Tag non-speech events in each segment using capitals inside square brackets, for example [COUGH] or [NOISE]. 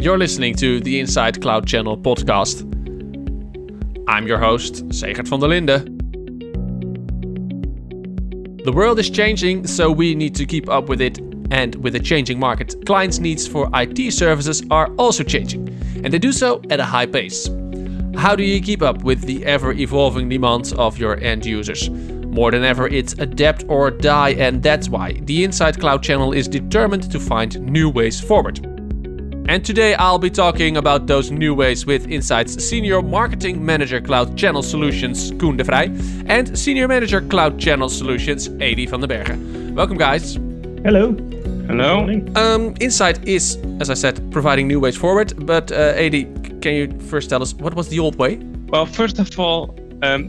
You're listening to the Insight Cloud Channel podcast. I'm your host, Segert van der Linde. The world is changing, so we need to keep up with it. And with a changing market, clients' needs for IT services are also changing, and they do so at a high pace. How do you keep up with the ever evolving demands of your end users? More than ever, it's adapt or die, and that's why the Insight Cloud channel is determined to find new ways forward. And today I'll be talking about those new ways with Insight's Senior Marketing Manager Cloud Channel Solutions, Koen de Vrij, and Senior Manager Cloud Channel Solutions, Edi van den Bergen. Welcome, guys. Hello. Hello. Um, Insight is, as I said, providing new ways forward. But uh, Edi, can you first tell us what was the old way? Well, first of all, um,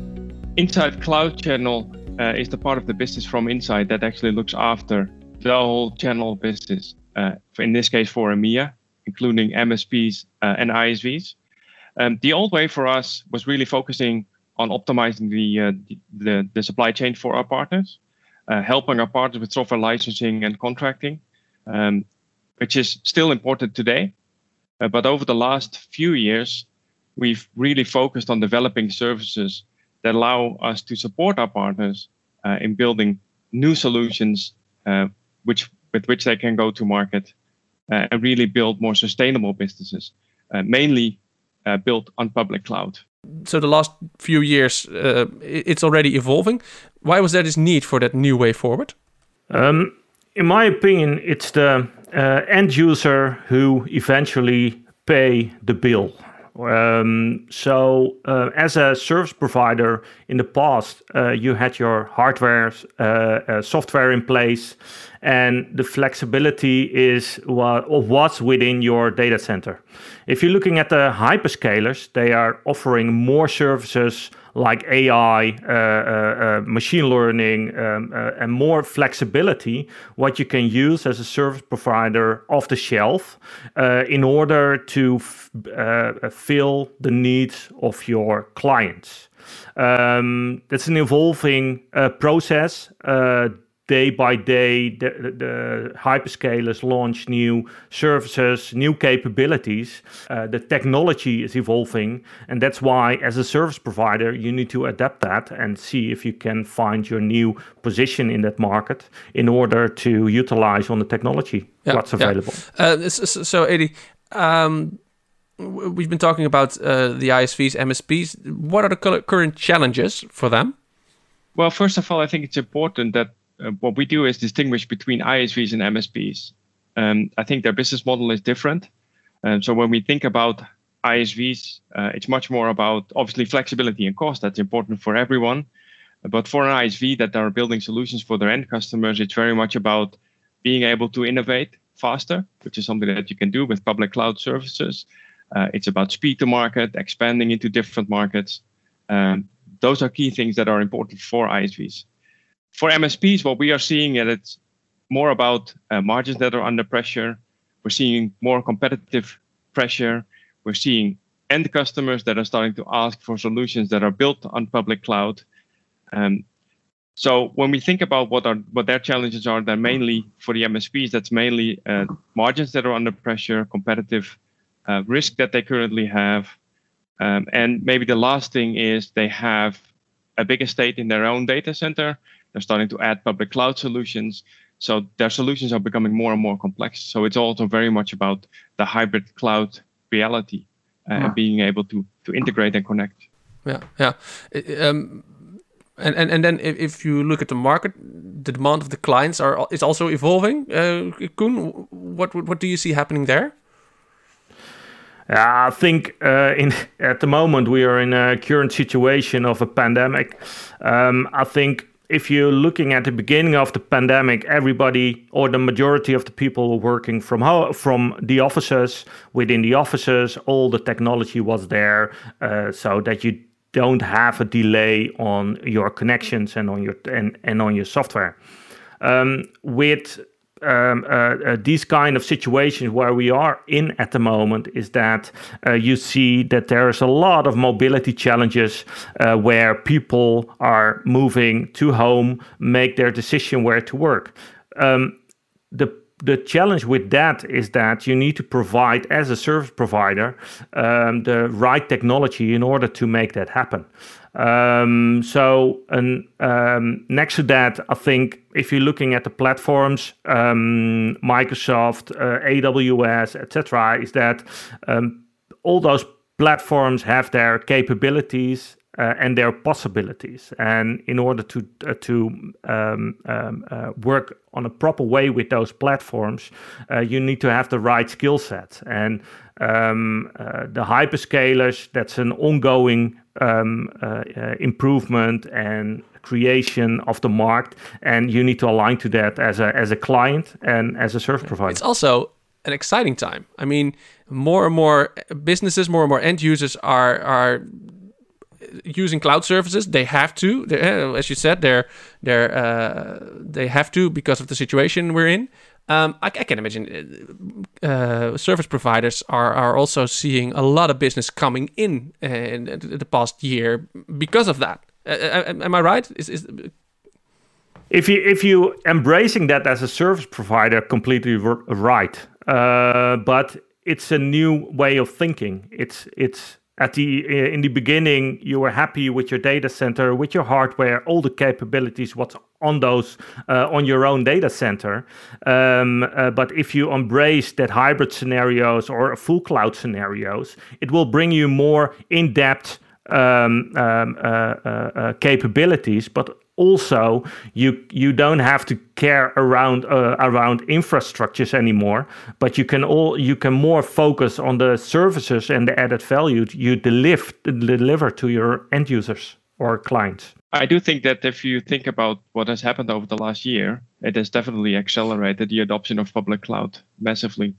Insight Cloud Channel uh, is the part of the business from Insight that actually looks after the whole channel business. Uh, in this case, for EMEA, including MSPs uh, and ISVs. Um, the old way for us was really focusing on optimizing the, uh, the, the, supply chain for our partners, uh, helping our partners with software licensing and contracting, um, which is still important today. Uh, but over the last few years, we've really focused on developing services that allow us to support our partners uh, in building new solutions uh, which, with which they can go to market and really build more sustainable businesses, uh, mainly uh, built on public cloud. So the last few years, it's already evolving. Why was there this need for that new way forward? Um, in my opinion, it's the end user who eventually pay the bill. Um, so, uh, as a service provider in the past, uh, you had your hardware, uh, uh software in place, and the flexibility is what what's within your data center. If you're looking at the hyperscalers, they are offering more services like AI, uh, uh, uh, machine learning, um, uh, and more flexibility, what you can use as a service provider off the shelf uh, in order to uh, fill the needs of your clients. Um, that's an evolving process day by day, the, the hyperscalers launch new services, new capabilities. Uh, the technology is evolving, and that's why, as a service provider, you need to adapt that and see if you can find your new position in that market in order to utilize on the technology yeah, what's available. Yeah. Uh, so, so Edi, um, we've been talking about uh, the ISVs, MSPs. What are the current challenges for them? Well, first of all, I think it's important that uh, what we do is distinguish between ISVs and MSPs. Um, I think their business model is different. Um, so when we think about ISVs, uh, it's much more about obviously flexibility and cost. That's important for everyone. But for an ISV that are building solutions for their end customers, it's very much about being able to innovate faster, which is something that you can do with public cloud services. Uh, it's about speed to market, expanding into different markets. Um, those are key things that are important for ISVs for MSPs, what we are seeing is it's more about uh, margins that are under pressure. We're seeing more competitive pressure. We're seeing end customers that are starting to ask for solutions that are built on public cloud. Um, so when we think about what are what their challenges are, they're mainly for the MSPs. That's mainly uh, margins that are under pressure, competitive uh, risk that they currently have, um, and maybe the last thing is they have a big estate in their own data center they're starting to add public cloud solutions. So their solutions are becoming more and more complex. So it's also very much about the hybrid cloud reality uh, yeah. and being able to to integrate and connect. Yeah, yeah. Um, and, and and then if, if you look at the market, the demand of the clients are is also evolving. Uh, Koen, what what do you see happening there? I think uh, in at the moment we are in a current situation of a pandemic. Um, I think if you're looking at the beginning of the pandemic, everybody or the majority of the people were working from home, from the offices. Within the offices, all the technology was there, uh, so that you don't have a delay on your connections and on your and, and on your software. Um, with um, uh, uh, these kind of situations where we are in at the moment is that uh, you see that there is a lot of mobility challenges uh, where people are moving to home, make their decision where to work. Um, the the challenge with that is that you need to provide as a service provider um, the right technology in order to make that happen. Um, so, and um, next to that, I think if you're looking at the platforms, um, Microsoft, uh, AWS, etc., is that um, all those platforms have their capabilities uh, and their possibilities. And in order to uh, to um, um, uh, work on a proper way with those platforms, uh, you need to have the right skill set. And um, uh, the hyperscalers, that's an ongoing um, uh, improvement and creation of the market, and you need to align to that as a as a client and as a service provider. It's also an exciting time. I mean, more and more businesses, more and more end users are are using cloud services. They have to, uh, as you said, they're they're uh, they have to because of the situation we're in. Um, I, I, can imagine uh, uh, service providers are, are also seeing a lot of business coming in uh, in, the past year because of that. Uh, am I right? Is, is if you if you embracing that as a service provider, completely right. but it's a new way of thinking. It's it's at the uh, in the beginning you were happy with your data center with your hardware all the capabilities what's on those uh, on your own data center. Um, uh, but if you embrace that hybrid scenarios or full cloud scenarios it will bring you more in-depth um, um, uh, uh, uh capabilities but also you you don't have to care around uh, around infrastructures anymore but you can all you can more focus on the services and the added value you deliver deliver to your end users or clients. I do think that if you think about what has happened over the last year it has definitely accelerated the adoption of public cloud massively.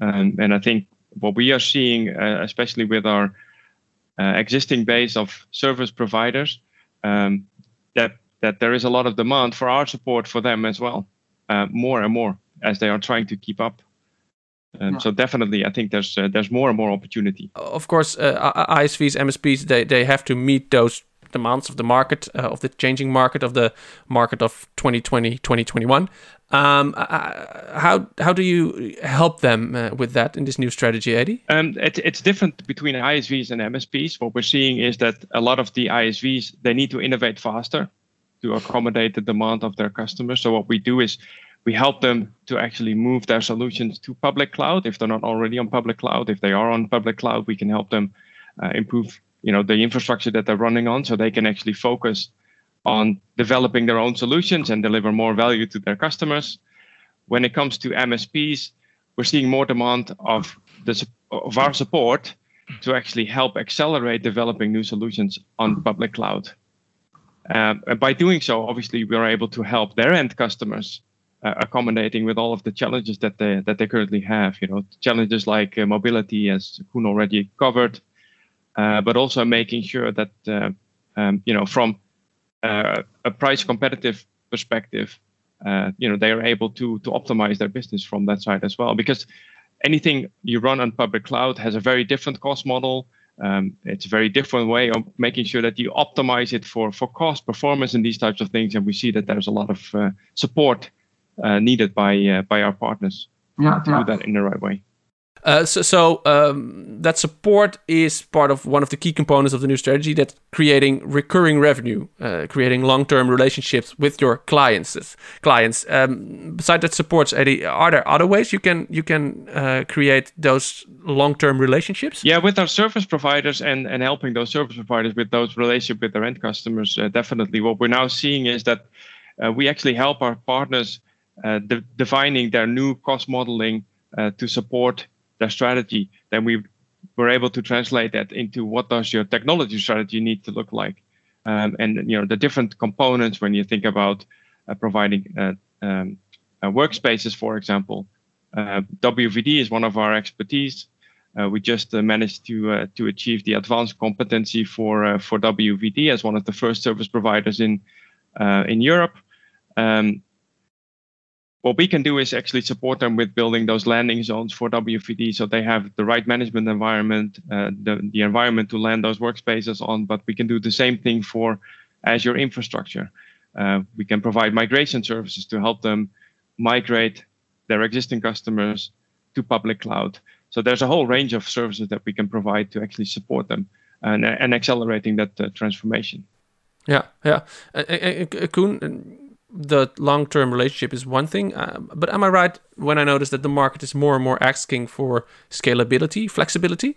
Um, and i think what we are seeing uh, especially with our uh, existing base of service providers um, that that there is a lot of demand for our support for them as well, uh, more and more as they are trying to keep up. Um, yeah. So definitely, I think there's uh, there's more and more opportunity. Of course, uh, ISVs, MSPs, they they have to meet those demands of the market, uh, of the changing market, of the market of 2020, 2021. Um, uh, uh, how how do you help them uh, with that in this new strategy, Eddie? Um, it, it's different between ISVs and MSPs. What we're seeing is that a lot of the ISVs they need to innovate faster to accommodate the demand of their customers. So what we do is we help them to actually move their solutions to public cloud if they're not already on public cloud. If they are on public cloud, we can help them uh, improve, you know, the infrastructure that they're running on, so they can actually focus on developing their own solutions and deliver more value to their customers. When it comes to MSPs, we're seeing more demand of the of our support to actually help accelerate developing new solutions on public cloud. Um, and by doing so, obviously, we are able to help their end customers uh, accommodating with all of the challenges that they that they currently have. You know, challenges like uh, mobility, as Koen already covered, but also making sure that uh, um, you know from uh, a price competitive perspective, uh, you know, they are able to to optimize their business from that side as well. Because anything you run on public cloud has a very different cost model um, it's a very different way of making sure that you optimize it for for cost, performance, and these types of things. And we see that there's a lot of uh, support uh, needed by uh, by our partners yeah, to yeah. do that in the right way. Uh, so, so um, that support is part of one of the key components of the new strategy. That creating recurring revenue, uh, creating long-term relationships with your clients. Clients. Um, besides that supports, Eddie, are there other ways you can you can uh, create those long-term relationships? Yeah, with our service providers and and helping those service providers with those relationships with their end customers. Uh, definitely, what we're now seeing is that uh, we actually help our partners de- defining their new cost modeling to support their strategy, then we were able to translate that into what does your technology strategy need to look like, um, and you know the different components when you think about uh, providing uh, um, uh, workspaces, for example. Uh, WVD is one of our expertise. Uh, we just uh, managed to to achieve the advanced competency for for WVD as one of the first service providers in in Europe. Um, what we can do is actually support them with building those landing zones for WVD so they have the right management environment, uh, the, the environment to land those workspaces on. But we can do the same thing for Azure infrastructure. Uh, we can provide migration services to help them migrate their existing customers to public cloud. So there's a whole range of services that we can provide to actually support them and, and accelerating that uh, transformation. Yeah, yeah. Uh, Koen, the long-term relationship is one thing, uh, but am I right when I notice that the market is more and more asking for scalability, flexibility?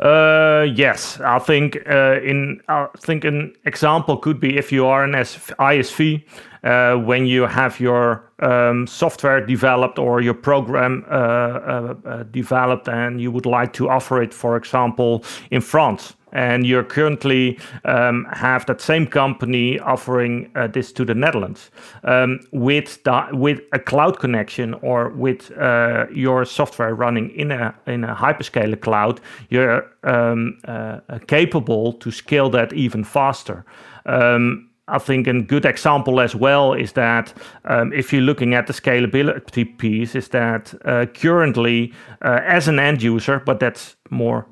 Uh, yes, I think uh, in I think an example could be if you are an ISV, uh, when you have your um, software developed or your program uh, uh, uh, developed, and you would like to offer it, for example, in France and you're currently um, have that same company offering uh, this to the Netherlands um, with the, with a cloud connection or with uh, your software running in a in a hyperscaler cloud, you're um, uh, capable to scale that even faster. Um, I think a good example as well is that um, if you're looking at the scalability piece, is that uh, currently uh, as an end user, but that's more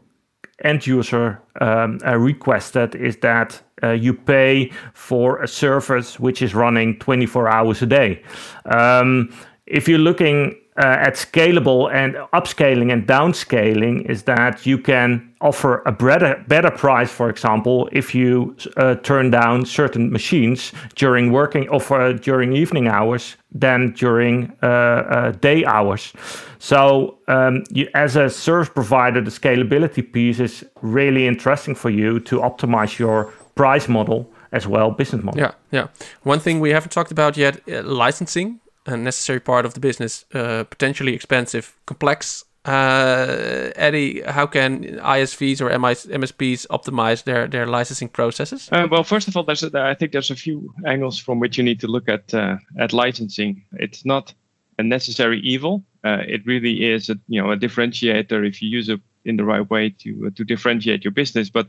end user um, uh, requested is that uh, you pay for a service which is running 24 hours a day. Um, if you're looking uh, at scalable and upscaling and downscaling is that you can offer a better, better price, for example, if you uh, turn down certain machines during working or uh, during evening hours than during uh, uh, day hours. So, um, you, as a service provider, the scalability piece is really interesting for you to optimize your price model as well, business model. Yeah, yeah. One thing we haven't talked about yet: uh, licensing a necessary part of the business, uh, potentially expensive, complex. Uh, Eddie, how can ISVs or MSPs optimize their, their licensing processes? Uh, well, first of all, there's a, I think there's a few angles from which you need to look at uh, at licensing. It's not a necessary evil. Uh, it really is a you know a differentiator if you use it in the right way to uh, to differentiate your business. But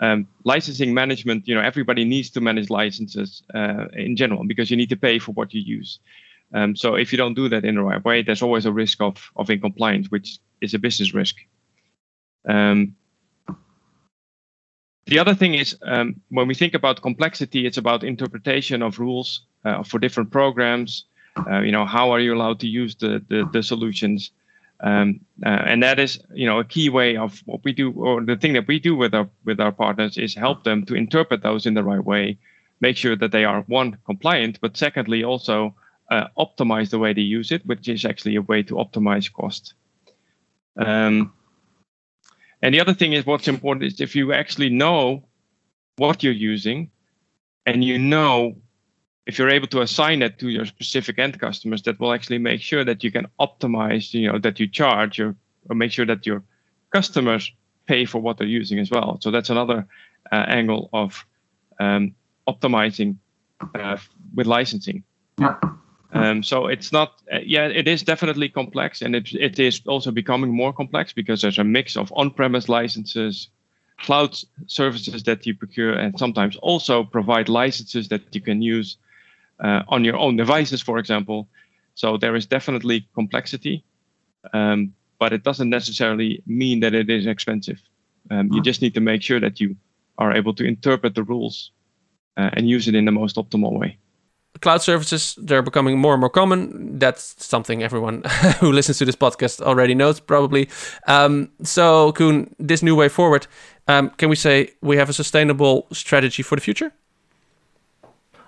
um, licensing management, you know, everybody needs to manage licenses uh, in general because you need to pay for what you use. Um, so if you don't do that in the right way, there's always a risk of, of incompliance, which is a business risk. Um, the other thing is um, when we think about complexity, it's about interpretation of rules uh, for different programs. Uh, you know, how are you allowed to use the the, the solutions? Um, uh, and that is, you know, a key way of what we do, or the thing that we do with our with our partners is help them to interpret those in the right way, make sure that they are one compliant, but secondly also uh, optimize the way they use it, which is actually a way to optimize cost. Um, and the other thing is what's important is if you actually know what you're using and you know if you're able to assign that to your specific end customers, that will actually make sure that you can optimize, you know, that you charge your, or make sure that your customers pay for what they're using as well. So that's another uh, angle of um, optimizing uh, with licensing. Yeah. Um, so it's not, uh, yeah, it is definitely complex, and it it is also becoming more complex because there's a mix of on-premise licenses, cloud services that you procure, and sometimes also provide licenses that you can use uh, on your own devices, for example. So there is definitely complexity, um, but it doesn't necessarily mean that it is expensive. Um, you just need to make sure that you are able to interpret the rules uh, and use it in the most optimal way cloud services they're becoming more and more common. That's something everyone [LAUGHS] who listens to this podcast already knows probably. Um, so Koen, this new way forward um, can we say we have a sustainable strategy for the future?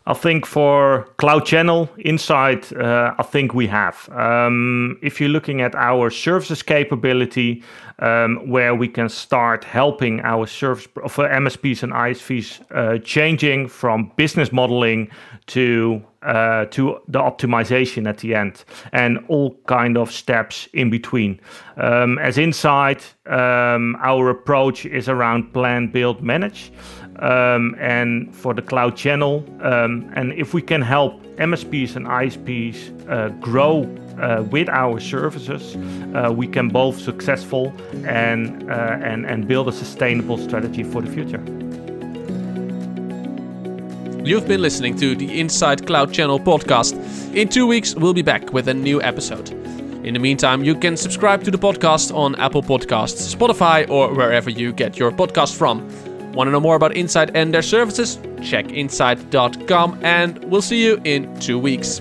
I think for Cloud Channel Insight, uh, I think we have. Um, if you're looking at our services capability, um, where we can start helping our service for MSPs and ISVs uh, changing from business modeling to uh, to the optimization at the end and all kind of steps in between. Um, as Insight, um, our approach is around plan, build, manage um, and for the cloud channel. Um, and if we can help MSPs and ISPs uh, grow uh, with our services, uh, we can both successful and, uh, and, and build a sustainable strategy for the future. You've been listening to the Insight Cloud Channel podcast. In two weeks, we'll be back with a new episode. In the meantime, you can subscribe to the podcast on Apple Podcasts, Spotify, or wherever you get your podcast from. Want to know more about Insight and their services? Check insight.com and we'll see you in two weeks.